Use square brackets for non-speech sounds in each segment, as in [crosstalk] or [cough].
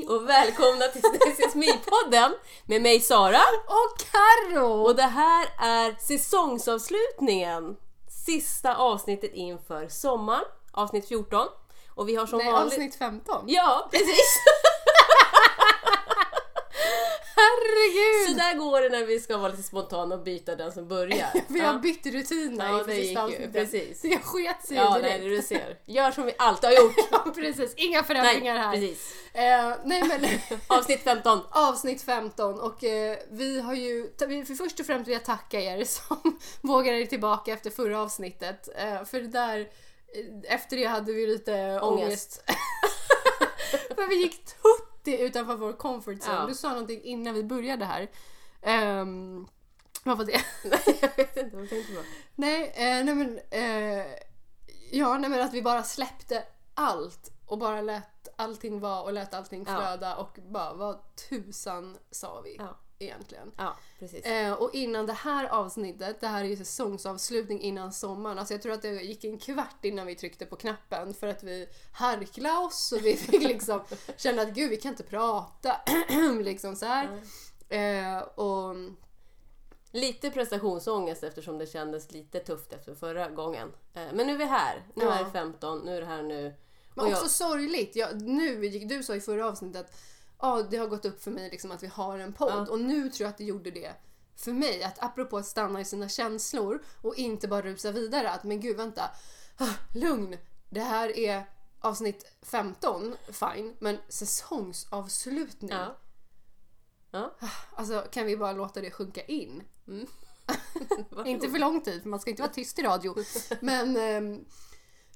Hej och välkomna till Stacy's Me-podden med mig Sara. Och Karo! Och det här är säsongsavslutningen. Sista avsnittet inför sommaren, avsnitt 14. Och vi har som Nej, vanligt... avsnitt 15. Ja, precis! Herregud! Så där går det när vi ska vara lite spontana och byta den som börjar. [laughs] Vi har bytt rutinerna Ja, inför det gick ju, precis. Det sket sig Ja, direkt. nej, du ser. [laughs] Gör som vi alltid har gjort. Ja, precis. Inga förändringar Nej, här. precis. Eh, nej men [laughs] Avsnitt 15. avsnitt 15 och eh, vi har ju, för först och främst vill jag tacka er som vågade er tillbaka efter förra avsnittet. Eh, för det där, eh, efter det hade vi lite ångest. Ångest. för vi gick tutti utanför vår comfort zone. Ja. Du sa någonting innan vi började här. Um, vad var det? [laughs] jag vet inte vad tänkte på. Nej, eh, nej men, eh, ja, nej men att vi bara släppte allt och bara lät allting vara och lät allting Ja. flöda och bara vad tusan sa vi Ja. Egentligen. Ja, precis. Eh, och innan det här avsnittet, det här är ju säsongsavslutning innan sommaren, alltså jag tror att det gick en kvart innan vi tryckte på knappen för att vi harklade oss och vi fick liksom [laughs] känna att gud vi kan inte prata [clears throat] liksom så här. Eh, och Lite prestationsångest eftersom det kändes lite tufft efter förra gången. Eh, Men nu är vi här. Nu Ja. är det 15, nu är det här nu. Men Och också jag, sorgligt. Jag, nu, gick- du sa i förra avsnittet att ah, det har gått upp för mig liksom att vi har en podd. Ja. Och nu tror jag att det gjorde det för mig. Att apropå att stanna i sina känslor och inte bara rusa vidare. Att men gud vänta, ah, lugn. Det här är avsnitt 15, fine. Men säsongsavslutning. ja. Ja. Alltså kan vi bara låta det sjunka in? [laughs] Varsågod. [laughs] Inte för lång tid, för man ska inte vara tyst i radio. [laughs] Men ehm,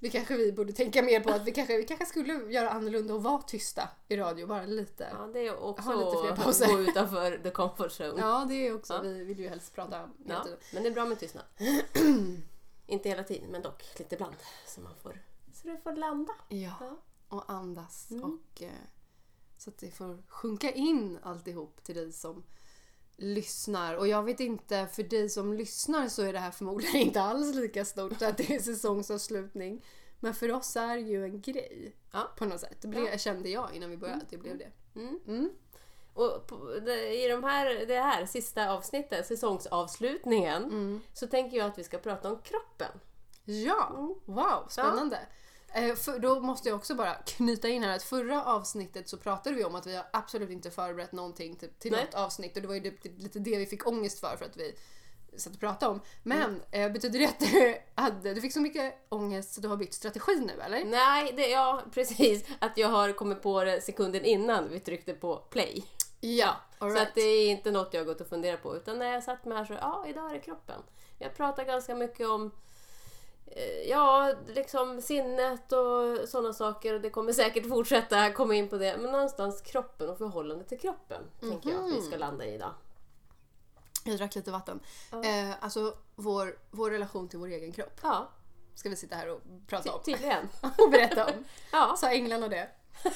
det kanske vi borde tänka mer på. att Vi kanske, vi kanske skulle göra annorlunda och vara tysta i radio, bara lite. Ja, det är också Ha lite fler pauser. gå utanför the comfort zone. Ja, det är också. Ja. Vi vill ju helst prata Ja, tiden. men det är bra med tystnad. [clears throat] Inte hela tiden, men dock lite ibland. Så man får, så det får landa. Ja, Ja. och andas. Mm. Och, eh, så att det får sjunka in alltihop till dig som lyssnar. Och jag vet inte, för dig som lyssnar så är det här förmodligen [laughs] inte alls lika stort att det är säsongsavslutning. Men för oss är det ju en grej. Ja. På något sätt. Det blev, Ja. kände jag innan vi började att det blev det. Mm. Mm. Och på, i de här, det här sista avsnittet, säsongsavslutningen, Mm. så tänker jag att vi ska prata om kroppen. Ja, Mm. wow, spännande. Eh, för, då måste jag också bara knyta in här att förra avsnittet så pratade vi om att vi har absolut inte förberett någonting till, till Nej. något avsnitt och det var ju lite det vi fick ångest för för att vi satt och pratade om. Men Mm. eh, betyder det att du, hade, du fick så mycket ångest så du har bytt strategi nu eller? Nej, det, ja precis. Att jag har kommit på det sekunden innan vi tryckte på play. Ja, all Så right. att det är inte något jag har gått och funderat på. Utan när jag satt med här så, ja, idag är det kroppen. Jag pratar ganska mycket om eh, Ja, liksom sinnet och sådana saker. Och det kommer säkert fortsätta komma in på det. Men någonstans kroppen och förhållande till kroppen. Tänker jag att vi ska landa i idag. Jag drack lite vatten. Ja. Eh, alltså vår, vår relation till vår egen kropp Ja, ska vi sitta här och prata om. tydligen. [laughs] och berätta om. Ja, Sa änglarna det? [laughs]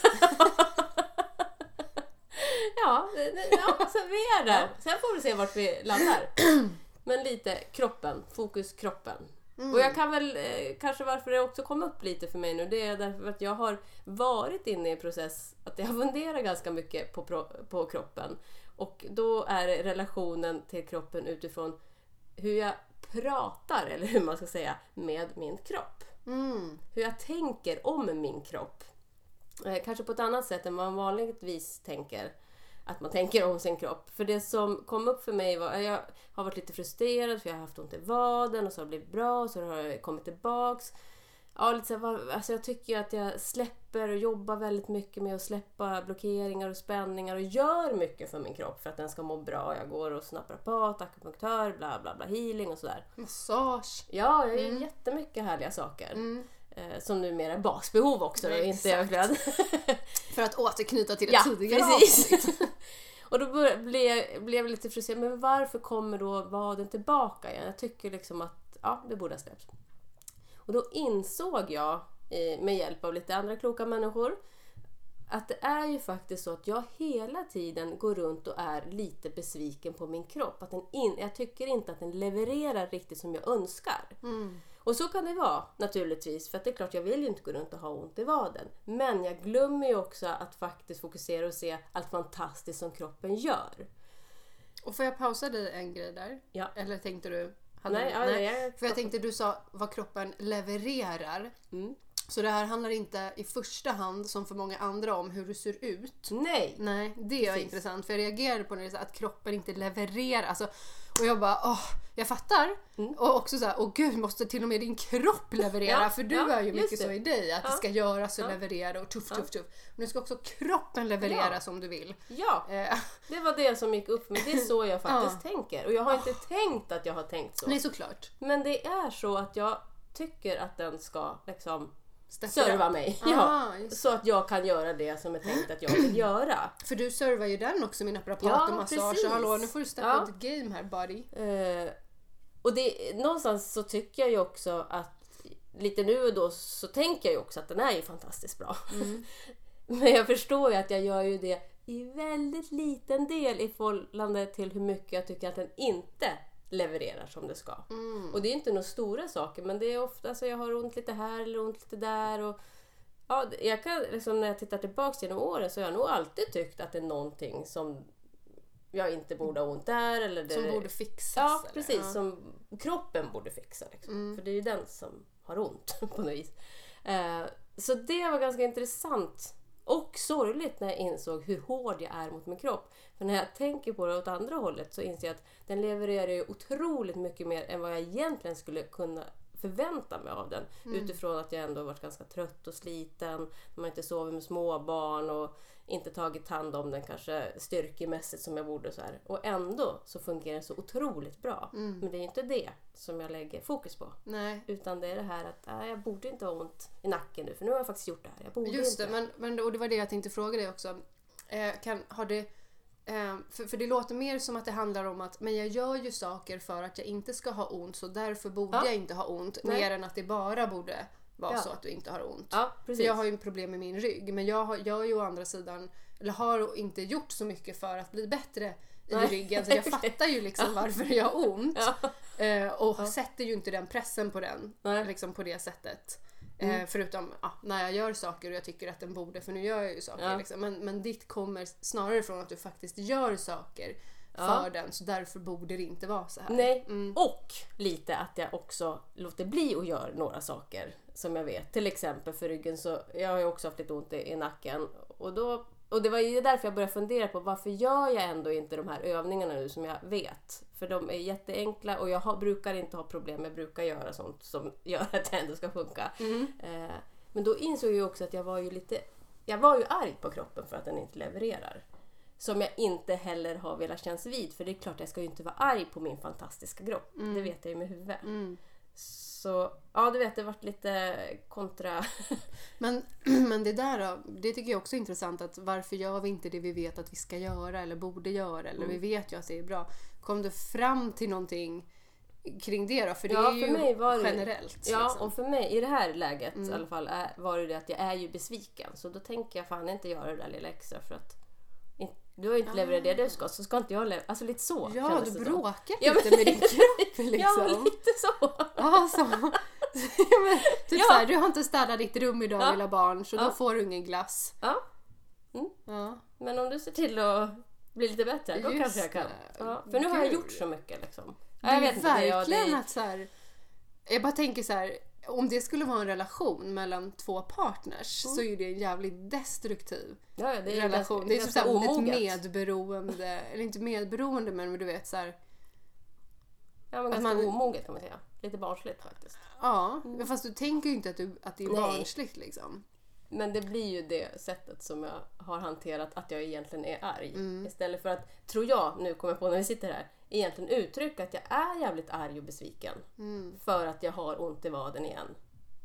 ja, ja så vi är där. Sen får vi se vart vi landar. [clears throat] Men lite kroppen, fokus kroppen. Och jag kan väl, eh, kanske varför det också kom upp lite för mig nu, det är därför att jag har varit inne i en process att jag [laughs] funderar ganska mycket på, på kroppen. Och då är relationen till kroppen utifrån hur jag pratar, eller hur man ska säga, med min kropp. Mm. Hur jag tänker om min kropp. Eh, kanske på ett annat sätt än man vanligtvis tänker att man tänker om sin kropp. För det som kom upp för mig var jag har varit lite frustrerad för jag har haft ont i vaden och så har det blivit bra och så har det kommit tillbaks. Ja, lite så här, alltså jag tycker att jag släpper och jobbar väldigt mycket med att släppa blockeringar och spänningar och gör mycket för min kropp för att den ska må bra. Jag går hos naprapat, akupunktör, bla bla bla, healing och sådär. Massage. Ja, jag gör jättemycket härliga saker. Mm. Eh, som numera är basbehov också, då, inte överflöd. [laughs] För att återknyta till ett ja, tidigare precis. avsnitt. [laughs] och då blev, blev jag lite frustrerad. Men varför kommer då vaden tillbaka igen? Jag tycker liksom att ja, det borde ha släppts. Och då insåg jag, eh, med hjälp av lite andra kloka människor, att det är ju faktiskt så att jag hela tiden går runt och är lite besviken på min kropp. Att den in, jag tycker inte att den levererar riktigt som jag önskar. Och så kan det vara naturligtvis. För att det är klart, jag vill ju inte gå runt och ha ont i vaden. Men jag glömmer ju också att faktiskt fokusera och se allt fantastiskt som kroppen gör. Och får jag pausa dig en grej där? Ja. Eller tänkte du? Nej, du- ja, nej, För jag tänkte du sa vad kroppen levererar. Mm. Så det här handlar inte i första hand som för många andra om hur du ser ut. Nej! Nej, det är Precis. intressant för jag reagerade på när det att kroppen inte levererar. Alltså, och jag bara, åh, jag fattar. Och också så här, åh gud, måste till och med din kropp leverera? Mm. Ja, för du ja, är ju mycket det. så i dig, att det Ja. ska göras och Ja. leverera och tuff, tuff, tuff. Men nu ska också kroppen leverera som du vill. Ja, Eh, det var det som gick upp mig. Det är så jag faktiskt [laughs] tänker. Och jag har inte tänkt att jag har tänkt så. nej, såklart. Men det är så att jag tycker att den ska liksom serva mig. Ah, Ja. Så att jag kan göra det som är tänkt att jag vill [clears throat] göra. För du servar ju den också med naprapat Ja, och massage. precis. Hallå, nu får du steppa Ja. upp ditt game här buddy. Eh, och det, någonstans så tycker jag ju också att lite nu och då så tänker jag ju också att den är ju fantastiskt bra. [laughs] Men jag förstår ju att jag gör ju det i väldigt liten del i förhållande till hur mycket jag tycker att den inte levererar som det ska. Och det är inte några stora saker men det är ofta så jag har ont lite här eller ont lite där. Och, ja, jag kan, liksom, när jag tittar tillbaks genom åren så har jag nog alltid tyckt att det är någonting som jag inte borde ha ont där. Eller det, Som borde fixas. Ja, eller? precis. Ja. Mm. Som kroppen borde fixa. Liksom. För det är ju den som har ont [laughs] på något vis. Eh, så det var ganska intressant. Och sorgligt när jag insåg hur hård jag är mot min kropp. För när jag tänker på det åt andra hållet så inser jag att den levererar ju otroligt mycket mer än vad jag egentligen skulle kunna förvänta mig av den. Mm. Utifrån att jag ändå varit ganska trött och sliten. Man inte sovit med småbarn och inte tagit hand om den kanske styrkemässigt som jag borde. Så här. Och ändå så fungerar den så otroligt bra. Mm. Men det är inte det som jag lägger fokus på. Nej, Utan det är det här att äh, jag borde inte ha ont i nacken nu för nu har jag faktiskt gjort det här. Jag borde just inte. det. Men, men, och det var det jag tänkte fråga dig också. Eh, kan, har det, eh, för, för det låter mer som att det handlar om att men jag gör ju saker för att jag inte ska ha ont så därför borde Ja. jag inte ha ont. Nej. Mer än att det bara borde vara Ja. så att du inte har ont. Ja, För precis. jag har ju problem med min rygg men jag har, jag ju å andra sidan, eller har inte gjort så mycket för att bli bättre i Nej. ryggen så jag [laughs] fattar ju liksom varför det gör ont. Ja. Eh, och sätter ju inte den pressen på den Nej. liksom på det sättet. Eh, förutom ja, när jag gör saker och jag tycker att den borde, för nu gör jag ju saker. Ja. Liksom. Men, men ditt kommer snarare från att du faktiskt gör saker Ja. för den så därför borde det inte vara så här. Nej, Mm. och lite att jag också låter bli att göra några saker som jag vet. Till exempel för ryggen så jag har ju också haft lite ont i, i nacken. Och, då, och det var ju därför jag började fundera på varför gör jag ändå inte de här övningarna nu som jag vet. För de är jätteenkla och jag har, brukar inte ha problem. Jag brukar göra sånt som [laughs] gör att det ändå ska funka. Mm. Eh, men då insåg jag också att jag var ju lite... Jag var ju arg på kroppen för att den inte levererar. Som jag inte heller har velat kännas vid. För det är klart, jag ska ju inte vara arg på min fantastiska kropp. Det vet jag ju med huvudet. Mm. Så ja, du vet, det varit lite kontra... [laughs] Men, [clears throat] men det där då, det tycker jag också är intressant att varför gör vi inte det vi vet att vi ska göra eller borde göra eller Mm. vi vet ju att det är bra. Kom du fram till någonting kring det då? För det Ja, är ju mig var det- generellt. Ja, liksom. och för mig i det här läget i alla fall är, var det det att jag är ju besviken. Så då tänker jag fan inte göra det där lilla extra för att du har ju inte levererat det du ska så ska inte jag leverera. Alltså lite så Ja, du bråkar Ja, lite med din kropp liksom. [laughs] Ja, lite så. Ja, så. [laughs] Ja, men, typ Ja. såhär, du har inte städat ditt rum idag Ja. lilla barn så Ja. då får du ingen glass. Ja, Ja. men om du ser till att bli lite bättre, då Just kanske jag kan. Ja, för nu har jag Gud. gjort så mycket liksom. Det är jag vet inte, verkligen det, att så här, Jag bara tänker så här. Om det skulle vara en relation mellan två partners så är det en jävligt destruktiv ja, ja, det är relation. Ganska, det är ganska så här, ett omoget. medberoende, eller inte medberoende men du vet så här. Ja, men ganska man- omoget kan man säga. Lite barnsligt faktiskt. Ja, men fast du tänker ju inte att, du, att det är Nej. barnsligt liksom. Men det blir ju det sättet som jag har hanterat att jag egentligen är arg. Mm. Istället för att, tror jag, nu kommer jag på när vi sitter här, egentligen uttrycka att jag är jävligt arg och besviken. Mm. För att jag har ont i vaden igen.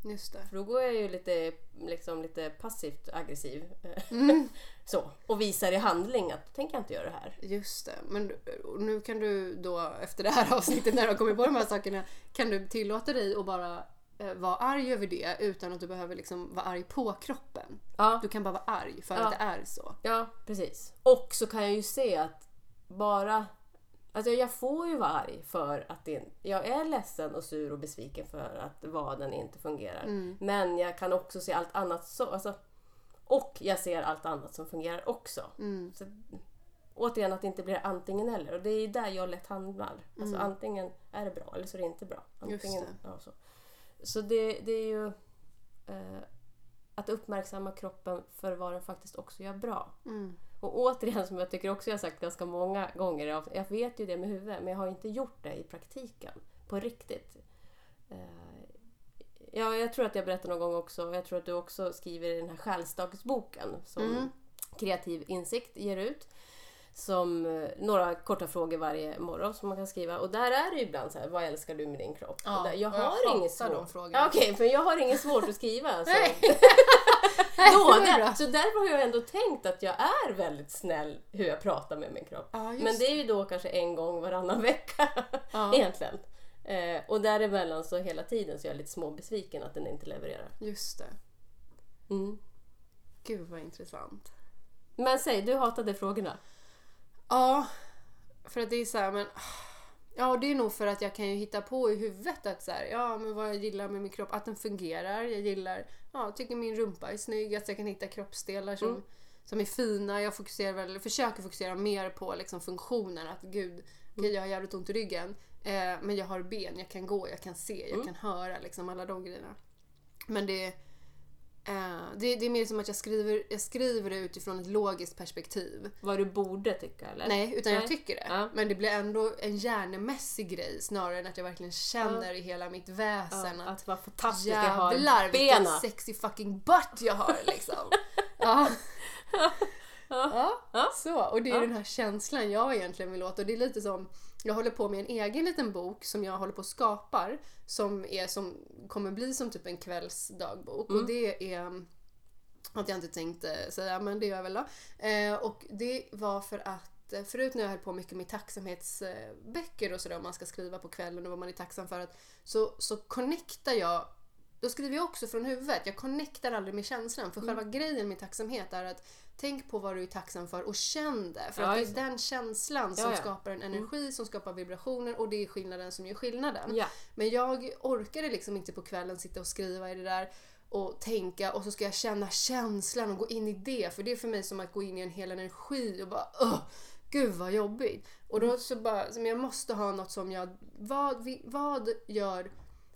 Just det. För då går jag ju lite, liksom, lite passivt aggressiv. Mm. [laughs] så. Och visar i handling att tänker jag inte göra det här. Just det. Men nu kan du då efter det här [laughs] avsnittet när du har kommit på de här sakerna kan du tillåta dig att bara eh, vara arg över det utan att du behöver liksom vara arg på kroppen. Ja, Du kan bara vara arg för Ja. att det är så. ja precis. Och så kan jag ju se att bara Alltså jag får ju vara arg för att det, jag är ledsen och sur och besviken för att vaden inte fungerar. Mm. Men jag kan också se allt annat så, alltså, och jag ser allt annat som fungerar också. Mm. Så, återigen att det inte blir antingen eller. Och det är ju där jag lätt hamnar. Alltså Mm. antingen är det bra eller så är det inte bra. Antingen, det. Ja, så så det, det är ju eh, att uppmärksamma kroppen för vad den faktiskt också gör bra. Mm. Och återigen, som jag tycker också jag har sagt ganska många gånger, jag- vet ju det med huvudet, men jag har inte gjort det i praktiken. På riktigt. Eh, Ja, jag tror att jag berättade någon gång också, jag tror att du också skriver i den här själsdagsboken som Mm. Kreativ insikt ger ut. Som eh, några korta frågor varje morgon som man kan skriva. Och där är det ibland så här, vad älskar du med din kropp? Ja, där, jag och jag har inget de svårt. frågorna. Ja, Okej, för jag har inget svårt att skriva. [laughs] Då, där, så därför har jag ändå tänkt att jag är väldigt snäll hur jag pratar med min kropp. Ja, Men det är ju då kanske en gång varannan [laughs] vecka Ja. egentligen. Eh, och däremellan så hela tiden så är jag lite småbesviken att den inte levererar. Just det. Mm. Gud vad intressant. Men säg, du hatade frågorna. Ja, för att det är så här, men... Ja, och det är nog för att jag kan ju hitta på i huvudet att så här, ja, men vad jag gillar med min kropp, att den fungerar. Jag gillar, ja, tycker min rumpa är snygg, att jag kan hitta kroppsdelar som, Mm. som är fina. Jag fokuserar väl, försöker fokusera mer på liksom funktionen, att gud, okej, jag har jävligt ont i ryggen, eh, men jag har ben, jag kan gå, jag kan se, jag Mm. kan höra, liksom alla de grejerna. Men det, eh, det, det är mer som att jag skriver, jag skriver det utifrån ett logiskt perspektiv. Vad du borde tycka eller? Nej, utan jag Nej. tycker det. Ja. Men det blir ändå en hjärnemässig grej snarare än att jag verkligen känner i hela mitt väsen Ja, att att vad fantastiskt jag har jävlar vilken sexy fucking butt jag har liksom. [laughs] ja. Så. Och det är Ja. den här känslan jag egentligen vill åt. Och det är lite som, jag håller på med en egen liten bok som jag håller på och skapar. Som, är som kommer bli som typ en kvällsdagbok. Mm. Och det är att jag inte tänkte säga, men det gör jag väl då. Eh, och det var för att eh, förut när jag höll på mycket med tacksamhetsböcker och sådär, om man ska skriva på kvällen och vad man är tacksam för, att, så, så connectar jag då skriver jag också från huvudet. Jag connectar aldrig med känslan. För Mm. själva grejen med tacksamhet är att tänk på vad du är tacksam för och känn det. För Ja, att det är den känslan som Ja, ja. skapar en energi, som skapar vibrationer och det är skillnaden som gör skillnaden. Men jag orkade liksom inte på kvällen sitta och skriva i det där och tänka och så ska jag känna känslan och gå in i det. För det är för mig som att gå in i en hel energi och bara Åh, Gud vad jobbigt. Och då så bara, jag måste ha något som jag, vad, vad gör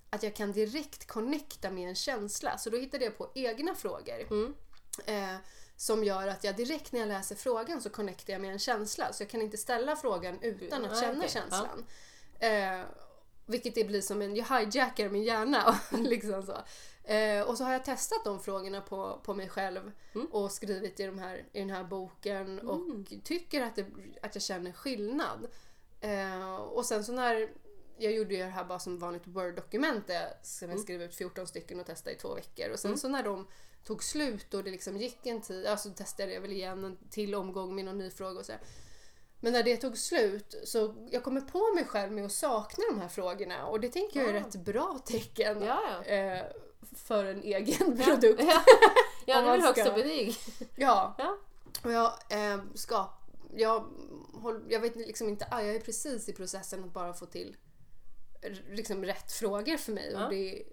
att jag kan direkt connecta med en känsla? Så då hittade jag på egna frågor. Mm. Eh, som gör att jag direkt när jag läser frågan så connectar jag med en känsla. Så jag kan inte ställa frågan utan att Nej, känna okej. känslan. Eh, vilket det blir som en, jag hijackar min hjärna. [laughs] liksom så. Eh, och så har jag testat de frågorna på, på mig själv Mm. och skrivit i, de här, i den här boken och tycker att, det, att jag känner skillnad. Eh, och sen så när jag gjorde ju det här bara som vanligt Word-dokument där jag- som jag skrev ut 14 stycken och testade i två veckor. Och sen så när de tog slut och det liksom gick en tid, ja så testade jag väl igen en till omgång med någon ny fråga och så. Men när det tog slut så jag kommer på mig själv med att sakna de här frågorna och det tänker jag är Ah. ett bra tecken Ja, ja. eh, för en egen [laughs] produkt. Ja, ja det är väl högsta betyg. Ja, Ja. och jag eh, ska, jag, håll, jag vet liksom inte, ah, jag är precis i processen att bara få till liksom rätt frågor för mig. Ja. Och det,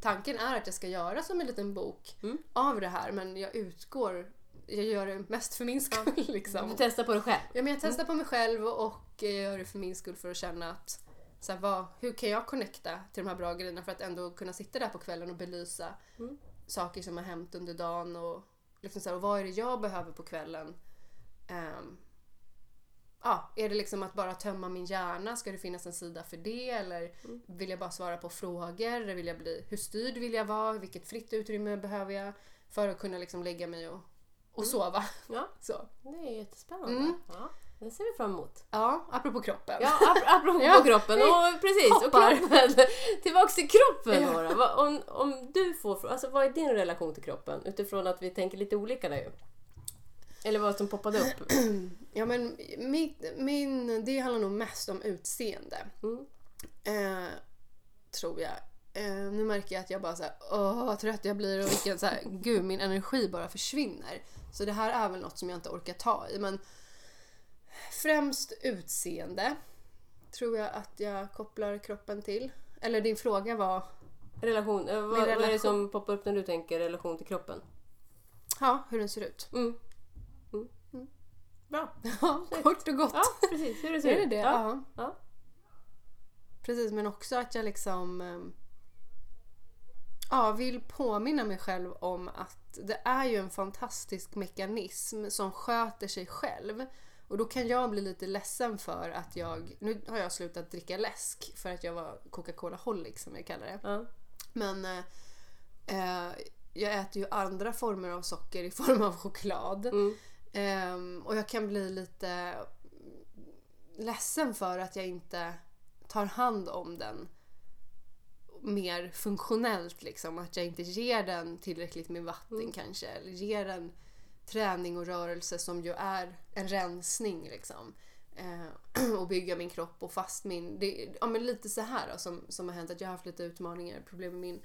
tanken är att jag ska göra som en liten bok Mm. av det här men jag utgår, jag gör det mest för min skull. [laughs] Liksom. Du testar på dig själv. Ja, men jag testar på mig själv och jag gör det för min skull för att känna att så här, vad, hur kan jag connecta till de här bra grejerna för att ändå kunna sitta där på kvällen och belysa Mm. saker som har hänt under dagen och, liksom så här, och vad är det jag behöver på kvällen. Ehm, ja, är det liksom att bara tömma min hjärna? Ska det finnas en sida för det? Eller vill jag bara svara på frågor? Eller vill jag bli, hur styrd vill jag vara? Vilket fritt utrymme behöver jag för att kunna liksom lägga mig och, och sova? Ja, [laughs] Så. det är jättespännande. Mm. Ja, det ser vi fram emot. Ja, apropå kroppen. Ja, ap- apropå [laughs] Ja, kroppen. Och precis, och kroppen. [laughs] Tillbaks till kroppen Ja. Vad- Om, om du får, alltså vad är din relation till kroppen? Utifrån att vi tänker lite olika där ju. Eller vad som poppade upp. [clears throat] Ja men mitt, min, det handlar nog mest om utseende. Mm. Eh, tror jag. Eh, nu märker jag att jag bara såhär, åh vad trött jag blir och vilken så här, gud min energi bara försvinner. Så det här är väl något som jag inte orkar ta i men främst utseende. tror jag att jag kopplar kroppen till. Eller din fråga var, Relation, eh, vad, vad är det relation. som poppar upp när du tänker relation till kroppen? ja, hur den ser ut. Mm. Bra. Ja, kort och gott. Ja, precis. Hur det ser Är det det? Ja. Ja. Ja. Precis, men också att jag liksom ehm, ja, vill påminna mig själv om att det är ju en fantastisk mekanism som sköter sig själv. Och då kan jag bli lite ledsen för att jag, nu har jag slutat dricka läsk för att jag var Coca-Cola-holic som jag kallar det. Ja. Men eh, eh, jag äter ju andra former av socker i form av choklad. Mm. Ehm, och jag kan bli lite ledsen för att jag inte tar hand om den mer funktionellt. Liksom. Att jag inte ger den tillräckligt med vatten kanske. Eller ger den träning och rörelse som ju är en rensning. Liksom. Eh, [clears throat] och bygga min kropp och fast min... Det, ja, men lite så här då, som, som har hänt att jag har haft lite utmaningar, problem med min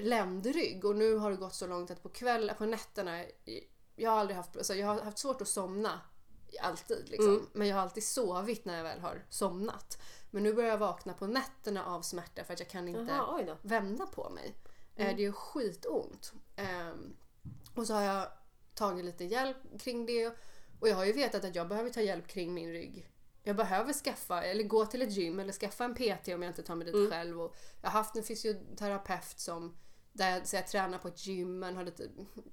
ländrygg. Och nu har det gått så långt att på kvällar, på nätterna jag har aldrig haft, alltså jag har haft svårt att somna alltid liksom. Mm. Men jag har alltid sovit när jag väl har somnat. Men nu börjar jag vakna på nätterna av smärta för att jag kan inte då. vända på mig. Eh, Mm. Det gör skitont. Ehm, och så har jag tagit lite hjälp kring det. Och jag har ju vetat att jag behöver ta hjälp kring min rygg. Jag behöver skaffa, eller gå till ett gym eller skaffa en PT om jag inte tar mig dit Mm. själv. Och jag har haft en fysioterapeut som där jag, så jag tränar på ett gym men har lite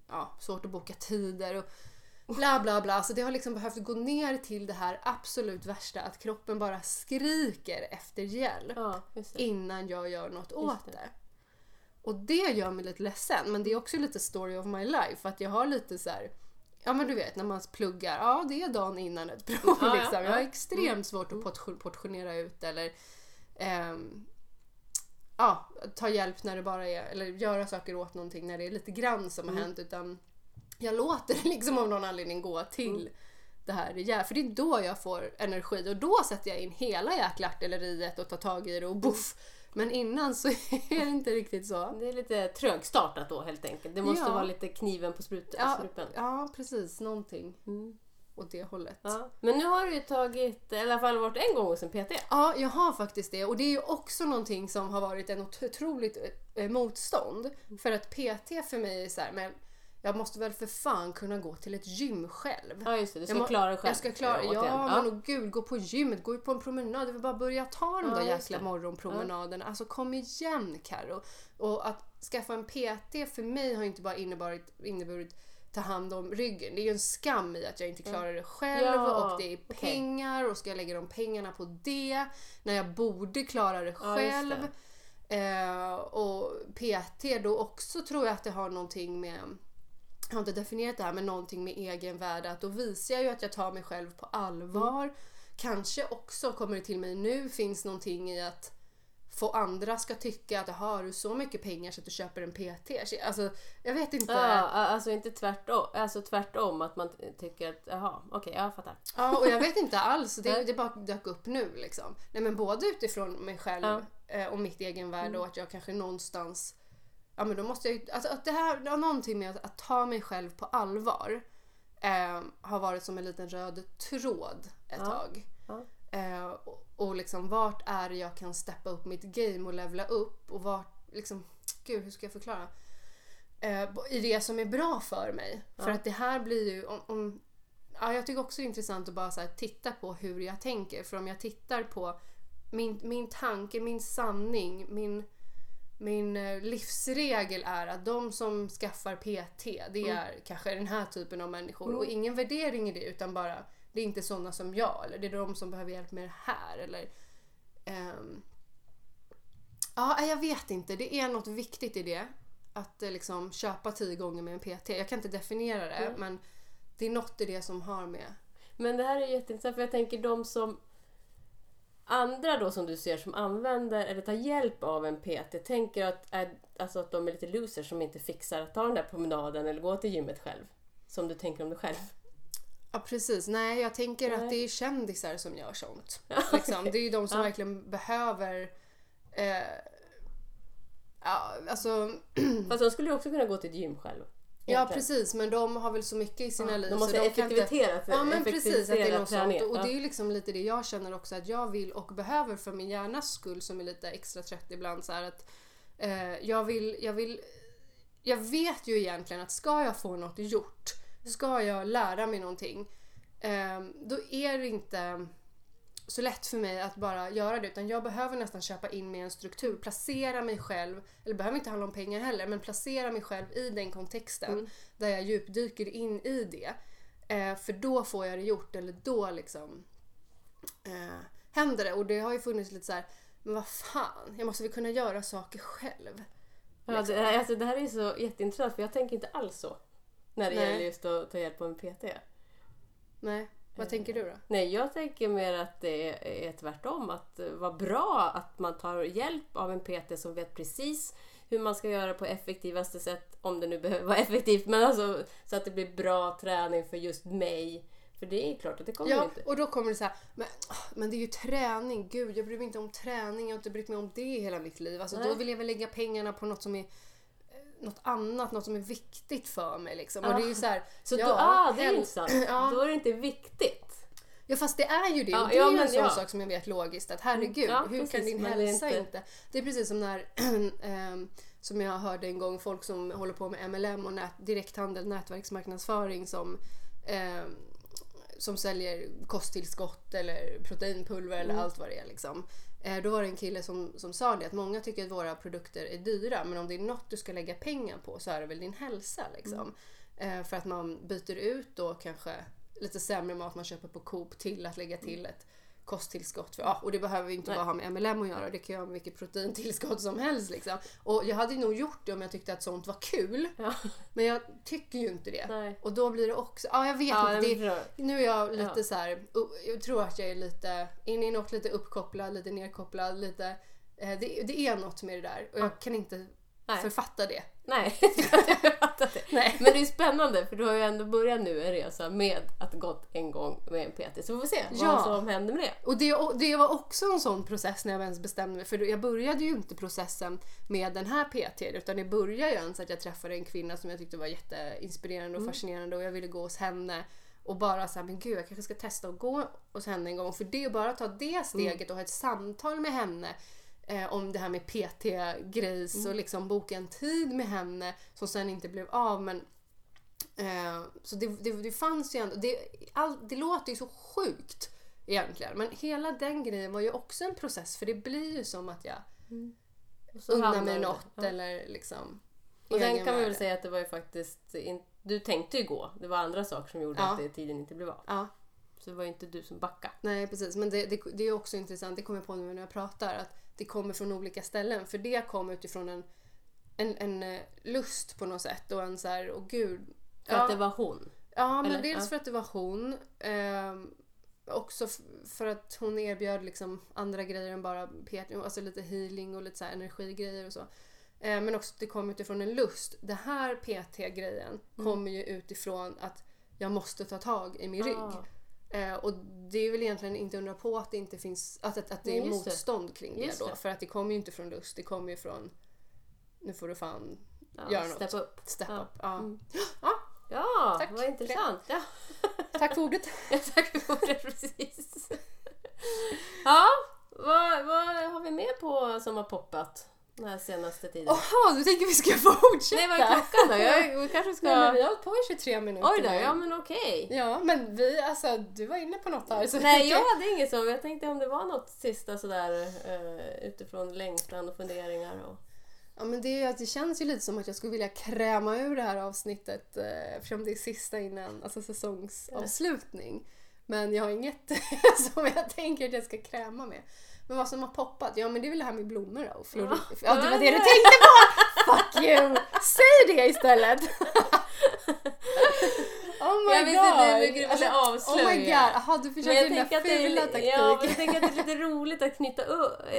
ja, svårt att boka tider. Och bla bla bla. Så det har liksom behövt gå ner till det här absolut värsta att kroppen bara skriker efter hjälp Ja, innan jag gör något åt det. det. Och det gör mig lite ledsen men det är också lite story of my life att jag har lite så här. Ja men du vet när man pluggar, ja det är dagen innan ett prov Ja, ja, liksom. Jag har ja. extremt svårt att portion- portionera ut eller ehm, ja, ta hjälp när det bara är, eller göra saker åt någonting när det är lite grann som har Mm. hänt utan jag låter [laughs] det liksom av någon anledning gå till det här rejäla. För det är då jag får energi och då sätter jag in hela jäkla artilleriet och tar tag i det och buff. Men innan så [laughs] är det inte riktigt så. Det är lite trögstartat då helt enkelt. Det måste Ja. vara lite kniven på spruten. Ja, strupen. ja precis. Någonting Mm. Åt det hållet. Ja. Men nu har du ju tagit, i alla fall varit en gång hos en PT. Ja, jag har faktiskt det. Och det är ju också någonting som har varit en otroligt eh, motstånd. För att PT för mig är så här, men jag måste väl för fan kunna gå till ett gym själv. Ja just det, du ska må- klara dig själv. Jag ska klara, återigen. ja, men och gud, gå på gymmet, gå ut på en promenad. Jag vill bara börja ta de Ja, där jäkla det. morgonpromenaderna. Alltså kom igen Karo. Och att skaffa en PT för mig har inte bara inneburit, inneburit ta hand om ryggen. Det är ju en skam i att jag inte klarar det själv Ja, och det är pengar och ska jag lägga de pengarna på det när jag borde klara det Ja, just själv. Eh, och PT då också tror jag att det har någonting med jag har inte definierat det här men någonting med egenvärde. Att då visar jag ju att jag tar mig själv på allvar. Kanske också, kommer det till mig nu, finns någonting i att få andra ska tycka att har du så mycket pengar så att du köper en PT? Alltså, jag vet inte. Ja, alltså inte tvärtom. Alltså tvärtom att man tycker att jaha, okej jag fattar. Ja, och jag vet inte alls. Det, det bara dök upp nu liksom. Nej men både utifrån mig själv Ja. eh, och mitt egenvärde och att jag kanske någonstans Ja men då måste jag ju- alltså att det här har någonting med att, att ta mig själv på allvar eh, har varit som en liten röd tråd ett Ja. tag. Ja. Eh, och, och liksom vart är det jag kan steppa upp mitt game och levla upp och vart liksom, gud hur ska jag förklara? Eh, I det som är bra för mig. För Ja. att det här blir ju, om, om Ja, jag tycker också det är intressant att bara så titta på hur jag tänker. För om jag tittar på min, min tanke, min sanning, min, min eh, livsregel är att de som skaffar PT, det är kanske den här typen av människor. Och ingen värdering i det utan bara, det är inte sådana som jag. Eller det är de som behöver hjälp med det här. Eller, ehm, ja, jag vet inte. Det är något viktigt i det. Att eh, liksom köpa tio gånger med en PT. Jag kan inte definiera det Mm. men det är något i det som har med... Men det här är jätteintressant för jag tänker de som andra då som du ser som använder eller tar hjälp av en PT tänker att, är, alltså att de är lite losers som inte fixar att ta den där promenaden eller gå till gymmet själv. Som du tänker om dig själv. Ja precis. Nej, jag tänker Nej. att det är kändisar som gör sånt. [laughs] Liksom. Det är ju de som Ja. verkligen behöver... Eh, ja, alltså... [clears throat] Fast de skulle ju också kunna gå till ett gym själv. Ja egentligen. precis, men de har väl så mycket i sina liv De måste så kan inte... Ja men precis, att det är något sånt. Och Ja. det är ju liksom lite det jag känner också att jag vill och behöver för min hjärnas skull som är lite extra trött ibland så att eh, jag vill, jag vill jag vet ju egentligen att ska jag få något gjort, ska jag lära mig någonting, eh, då är det inte så lätt för mig att bara göra det utan jag behöver nästan köpa in mig i en struktur, placera mig själv, eller det behöver inte handla om pengar heller, men placera mig själv i den kontexten där jag djupdyker in i det. Eh, för då får jag det gjort eller då liksom eh, händer det. Och det har ju funnits lite så här, men vad fan, jag måste väl kunna göra saker själv. Ja, det, alltså, det här är så jätteintressant för jag tänker inte alls så. När det Nej. gäller just att ta hjälp av en PT. Nej, vad tänker du då? Nej, jag tänker mer att det är tvärtom. Att det var bra att man tar hjälp av en PT som vet precis hur man ska göra på effektivaste sätt, om det nu behöver vara [laughs] effektivt, men alltså så att det blir bra träning för just mig. För det är klart att det kommer Ja, inte. och då kommer det så här, men, men det är ju träning, gud jag bryr mig inte om träning, jag har inte brytt mig om det hela mitt liv. Alltså, Nej. då vill jag väl lägga pengarna på något som är eh, något annat, något som är viktigt för mig. Liksom. Och det är ju så här, Så ja, då, ah, det är intressant. [clears throat] Ja. Då är det inte viktigt. Ja fast det är ju det. Ja, och det är ja, ju men en sån ja. sak som jag vet logiskt att herregud, Ja, hur precis, kan din är hälsa inte- inte... Det är precis som när, [clears throat] ehm, som jag hörde en gång, folk som håller på med MLM och nät, direkthandel, nätverksmarknadsföring som ehm, som säljer kosttillskott eller proteinpulver eller allt vad det är. Liksom. Eh, då var det en kille som, som sa det att många tycker att våra produkter är dyra men om det är något du ska lägga pengar på så är det väl din hälsa. Liksom. Eh, för att man byter ut då kanske lite sämre mat man köper på Coop till att lägga till ett kosttillskott. För, ja, och det behöver ju inte Nej. bara ha med MLM att göra. Det kan ju ha med vilket proteintillskott som helst. Liksom. Och jag hade nog gjort det om jag tyckte att sånt var kul. Ja. Men jag tycker ju inte det. Nej. Och då blir det också... Ja, jag vet Ja, inte. Det, nu är jag lite Ja. så här. Jag tror att jag är lite inne i något lite uppkopplad, lite nerkopplad, lite... eh, Det, det är något med det där och jag kan inte Nej. författa det. Nej, [laughs] det. Nej. Men det är spännande för du har ju ändå börjat nu en resa med att gått en gång med en PT. Så vi får se Ja. vad som händer med det. Och det, det var också en sån process när jag ens bestämde mig. För jag började ju inte processen med den här PT utan det började ju ens att jag träffade en kvinna som jag tyckte var jätteinspirerande och fascinerande och jag ville gå hos henne. Och bara såhär, men gud jag kanske ska testa att gå hos henne en gång. För det är bara att ta det steget och ha ett samtal med henne eh, om det här med PT-grejs och liksom boka en tid med henne som sen inte blev av. Men Eh, så det, det, det fanns ju ändå, det, all, det låter ju så sjukt egentligen. Men hela den grejen var ju också en process för det blir ju som att jag så unnar mig något Ja. eller liksom Och sen kan vi väl säga att det var ju faktiskt... In... Du tänkte ju gå. Det var andra saker som gjorde Ja. att det, tiden inte blev av. Ja, Så det var ju inte du som backade. nej precis. Men det, det, det är också intressant, det kommer jag på nu när jag pratar, att det kommer från olika ställen. För det kom utifrån en, en, en eh, lust på något sätt och en så här, åh gud. För ja. att det var hon. Ja, men Eller? dels Ja. för att det var hon. ehm, också för att hon erbjöd liksom andra grejer än bara PT, alltså lite healing och lite så energigrejer och så. Eh, men också att det kom utifrån en lust. Det här PT-grejen Mm. kommer ju utifrån att jag måste ta tag i min Ah. rygg. Eh, och det är väl egentligen inte undra på att det inte finns, att, att, att det Nej, är just det. motstånd kring det Just då. det. För att det kommer ju inte från lust, det kommer ju från nu får du fan Ja, göra något. step up. Step Ja. up. Ja. Mm. Ja, Ja, Tack vad intressant. [laughs] [laughs] Ja. tack för ordet. Tack för det, precis. Ja, vad, vad har vi mer på som har poppat den här senaste tiden? Jaha, du tänker vi ska [laughs] fortsätta? Nej, vad är klockan då? Jag, vi kanske ska... Nej, men vi har hållit på i 23 minuter Oj då, ja men okej. Ja, men vi, alltså du var inne på något här. Så Nej, jag hade inget så. Jag tänkte om det var något sista sådär uh, utifrån längtan och funderingar. Och... Ja, men det, är ju att det känns ju lite som att jag skulle vilja kräma ur det här avsnittet eh, eftersom det är sista innan, alltså säsongsavslutning. Men jag har inget [laughs] som jag tänker att jag ska kräma med. Men vad som har poppat? Ja, men det är väl det här med blommor då. Flori- Ja. ja, det var det du tänkte på! Fuck you! Säg det istället! [laughs] oh my Jag visste god! att du ville Alltså, avslöja. Oh my god, jaha du försöker jag det fula är, taktiken. ja, men jag tänker att det är lite roligt att knyta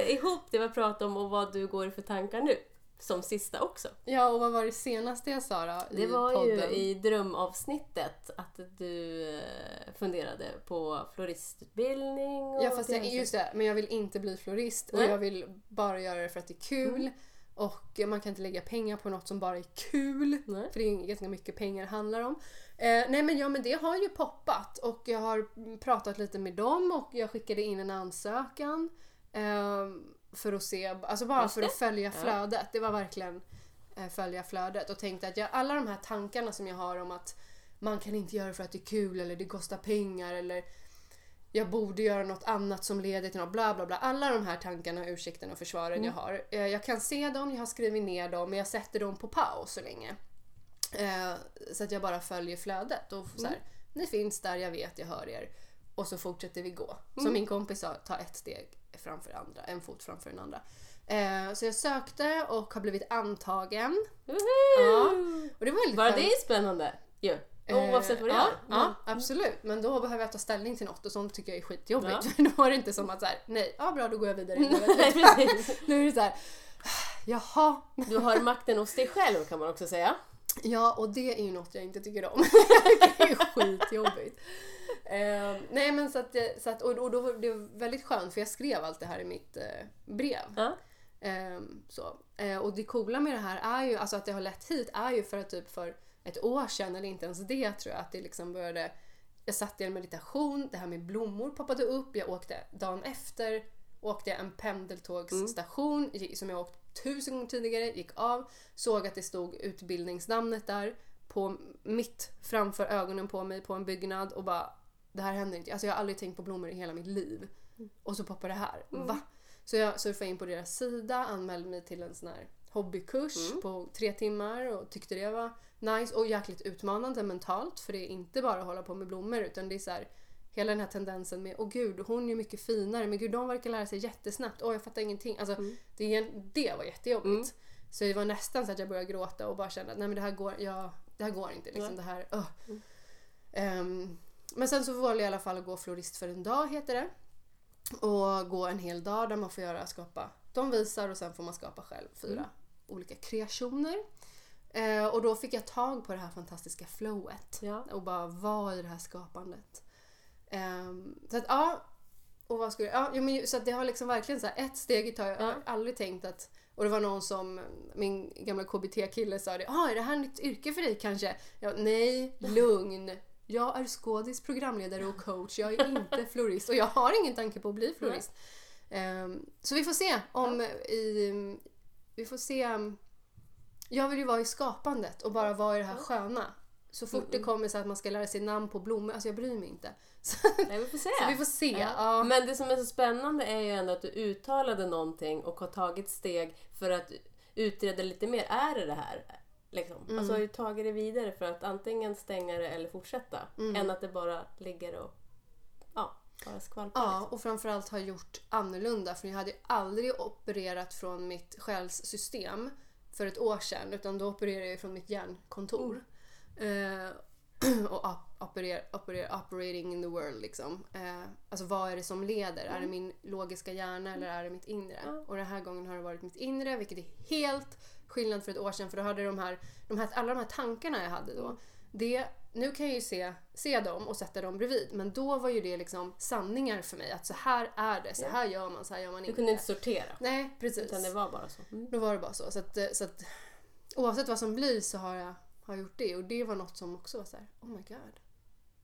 ihop det vi har pratat om och vad du går för tankar nu. Som sista också. Ja, och vad var det senaste jag sa då? Det i var podden? ju i drömavsnittet att du eh, funderade på floristutbildning. Och Ja, fast jag, just det, men jag vill inte bli florist och Nej. jag vill bara göra det för att det är kul. Och man kan inte lägga pengar på något som bara är kul. Nej. För det är ganska mycket pengar det handlar om. Eh, nej men ja men det har ju poppat och jag har pratat lite med dem och jag skickade in en ansökan. Eh, för att se, alltså bara för att följa Ja. flödet. Det var verkligen eh, följa flödet och tänkte att jag, alla de här tankarna som jag har om att man kan inte göra det för att det är kul eller det kostar pengar eller jag borde göra något annat som leder till något bla bla bla. Alla de här tankarna, ursäkterna och försvaren jag har. Eh, Jag kan se dem, jag har skrivit ner dem men jag sätter dem på paus så länge. Eh, Så att jag bara följer flödet och så här, ni finns där, jag vet, jag hör er. Och så fortsätter vi gå. Som min kompis sa, ta ett steg framför andra, en fot framför den andra. Eh, Så jag sökte och har blivit antagen. Ja. Och det var väldigt Bara det är spännande ju. Eh, Oavsett vad det ja, är. Ja, absolut. Men då behöver jag ta ställning till något och sånt tycker jag är skitjobbigt. Ja. För [laughs] då är det inte som att så här, nej, ja bra då går jag vidare. [laughs] Nej, precis. nu är det så här, jaha. Du har makten hos dig själv kan man också säga. Ja, och det är ju något jag inte tycker om. [laughs] det är skitjobbigt. Eh, nej men så att, eh, så att och, och då var det väldigt skönt för jag skrev allt det här i mitt eh, brev. Ja. Ehm, så. Eh, och det coola med det här är ju, alltså att det har lett hit är ju för att typ för ett år sedan, eller inte ens det tror jag, att det liksom började jag satt i en meditation, det här med blommor poppade upp, jag åkte dagen efter åkte jag en pendeltågsstation gi- som jag åkt tusen gånger tidigare, gick av, såg att det stod utbildningsnamnet där på mitt framför ögonen på mig på en byggnad och bara det här händer inte. Alltså jag har aldrig tänkt på blommor i hela mitt liv. Och så poppar det här. Va? Så jag surfade in på deras sida, anmälde mig till en sån här hobbykurs på tre timmar och tyckte det var nice och jäkligt utmanande mentalt för det är inte bara att hålla på med blommor utan det är så här hela den här tendensen med åh gud hon är mycket finare men gud de verkar lära sig jättesnabbt åh jag fattar ingenting. Alltså det, är en- det var jättejobbigt. Så det var nästan så att jag började gråta och bara kände att nej men det här går, ja, det här går inte liksom. Det här, öh. Ehm, men sen så valde jag i alla fall att gå florist för en dag heter det. Och gå en hel dag där man får göra, skapa, de visar och sen får man skapa själv fyra olika kreationer. Eh, och då fick jag tag på det här fantastiska flowet Ja. och bara vara i det här skapandet. Ehm, så att ja, och vad skulle ja, jo, men, så att det har liksom verkligen så här, ett steg i taget. Jag har aldrig tänkt att och det var någon som, min gamla KBT-kille sa det. Ah, är det här ett yrke för dig kanske? Ja, nej, lugn. Jag är skådis, programledare och coach. Jag är inte [laughs] florist och jag har ingen tanke på att bli florist. Ehm, så vi får se om i... Vi får se. um, Jag vill ju vara i skapandet och bara vara i det här sköna. Så fort det kommer så att man ska lära sig namn på blommor, alltså jag bryr mig inte. [laughs] Så, Nej, vi får se. vi får se. Ja. Ja. Men det som är så spännande är ju ändå att du uttalade någonting och har tagit steg för att utreda lite mer. Är det det här? Liksom. Mm. Alltså tagit det vidare för att antingen stänga det eller fortsätta. Mm. Än att det bara ligger och ja, bara skvalpar. Ja, liksom. och framförallt har gjort annorlunda för jag hade ju aldrig opererat från mitt själssystem för ett år sedan utan då opererade jag från mitt hjärnkontor. Eh, [clears throat] och op- operer, operer, operating in the world liksom. Eh, alltså vad är det som leder? Är det min logiska hjärna eller är det mitt inre? Och den här gången har det varit mitt inre vilket är helt skillnad för ett år sedan för då hade de här, de här alla de här tankarna jag hade då. Det, nu kan jag ju se, se dem och sätta dem bredvid men då var ju det liksom sanningar för mig att så här är det, så här gör man, så här gör man Du inte. kunde inte sortera. Nej precis. Utan det var bara så. Mm. Då var det bara så. Så att, så att oavsett vad som blir så har jag, har gjort det. Och det var något som också var så här: oh my god.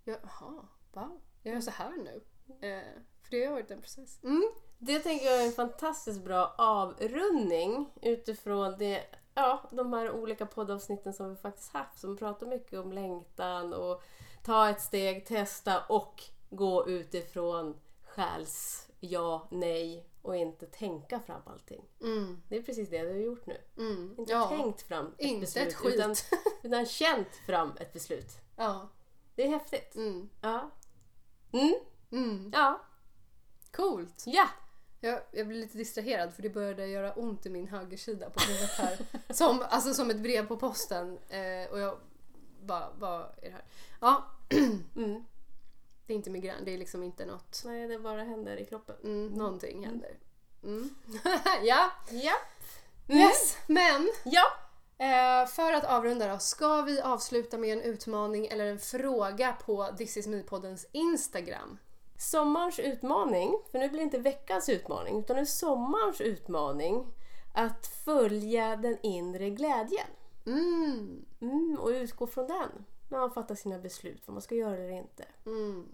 Jag, aha, wow. Jag gör så här nu. Eh, för det har varit en process. Mm. Det tänker jag är en fantastiskt bra avrundning utifrån det, ja, de här olika poddavsnitten som vi faktiskt haft som pratar mycket om längtan och ta ett steg, testa och gå utifrån själs ja, nej och inte tänka fram allting. Mm. Det är precis det du har gjort nu. Mm. Inte Ja. tänkt fram ett Inte beslut ett. Utan, [laughs] utan känt fram ett beslut. Ja. Det är häftigt. Mm. Ja. Mm. Mm. Ja. Coolt. Ja. Jag, jag blir lite distraherad för det började göra ont i min högersida på huvudet här. [laughs] Som, alltså som ett brev på posten. Eh, och jag bara, vad är det här? Ja, [clears throat] Mm. det är inte migrän. Det är liksom inte något. Nej, det bara händer i kroppen. Mm, någonting händer. Mm. [laughs] ja, Ja. yes. Men Ja. eh, för att avrunda då. Ska vi avsluta med en utmaning eller en fråga på This is me-poddens Instagram? Sommarens utmaning, för nu blir det inte veckans utmaning utan nu sommarens utmaning Att följa den inre glädjen. Mm. Mm, och utgå från den när man fattar sina beslut, vad man ska göra eller inte. Mm.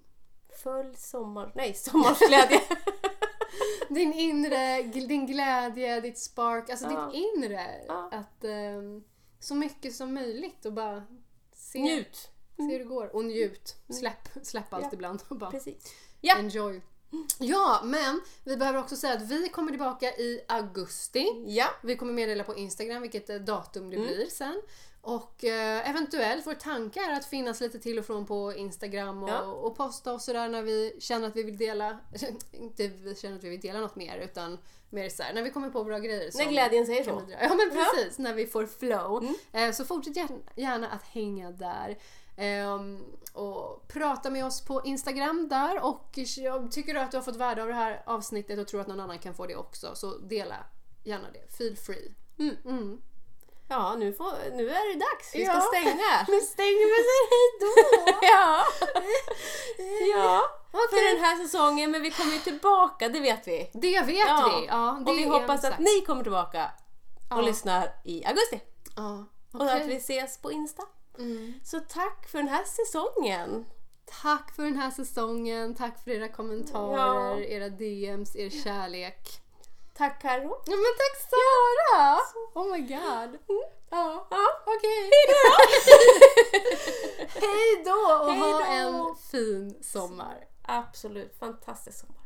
Följ sommar... Nej, sommarsglädje! [laughs] Din inre, din glädje, ditt spark, alltså Ja. ditt inre. Ja. Att ehm, så mycket som möjligt och bara se, Njut! se hur det går. Och njut. Släpp, släpp allt Ja. ibland och bara Precis. Ja. enjoy. Ja, men vi behöver också säga att vi kommer tillbaka i augusti. Ja. Vi kommer meddela på Instagram vilket eh, datum det Mm. blir sen. Och eh, eventuellt, vår tanke är att finnas lite till och från på Instagram och, Ja. och posta och sådär när vi känner att vi vill dela, [laughs] inte vi känner att vi vill dela något mer utan mer såhär när vi kommer på bra grejer. När glädjen säger så. Ja men precis, när vi får flow. Mm. Eh, så fortsätt gärna att hänga där. Ehm, och prata med oss på Instagram där och jag tycker du att du har fått värde av det här avsnittet och tror att någon annan kan få det också så dela gärna det. Feel free. Mm. Mm. Ja, nu, får, nu är det dags. Vi ska Ja. stänga. [laughs] Men stänger vi sig hejdå! [laughs] ja. ja. För den här säsongen, men vi kommer ju tillbaka, det vet vi. Det vet Ja. vi. Ja, och vi hoppas att ni kommer tillbaka och lyssnar i augusti. Ja, Och okej. att vi ses på Insta. Mm. Så tack för den här säsongen. Tack för den här säsongen, tack för era kommentarer, era DMs, er kärlek. Tack Karo. Ja men tack Sara! Oh my god. Ja, Ja. okej. [laughs] Hej då och ha Hej då. en fin sommar. Absolut, fantastisk sommar.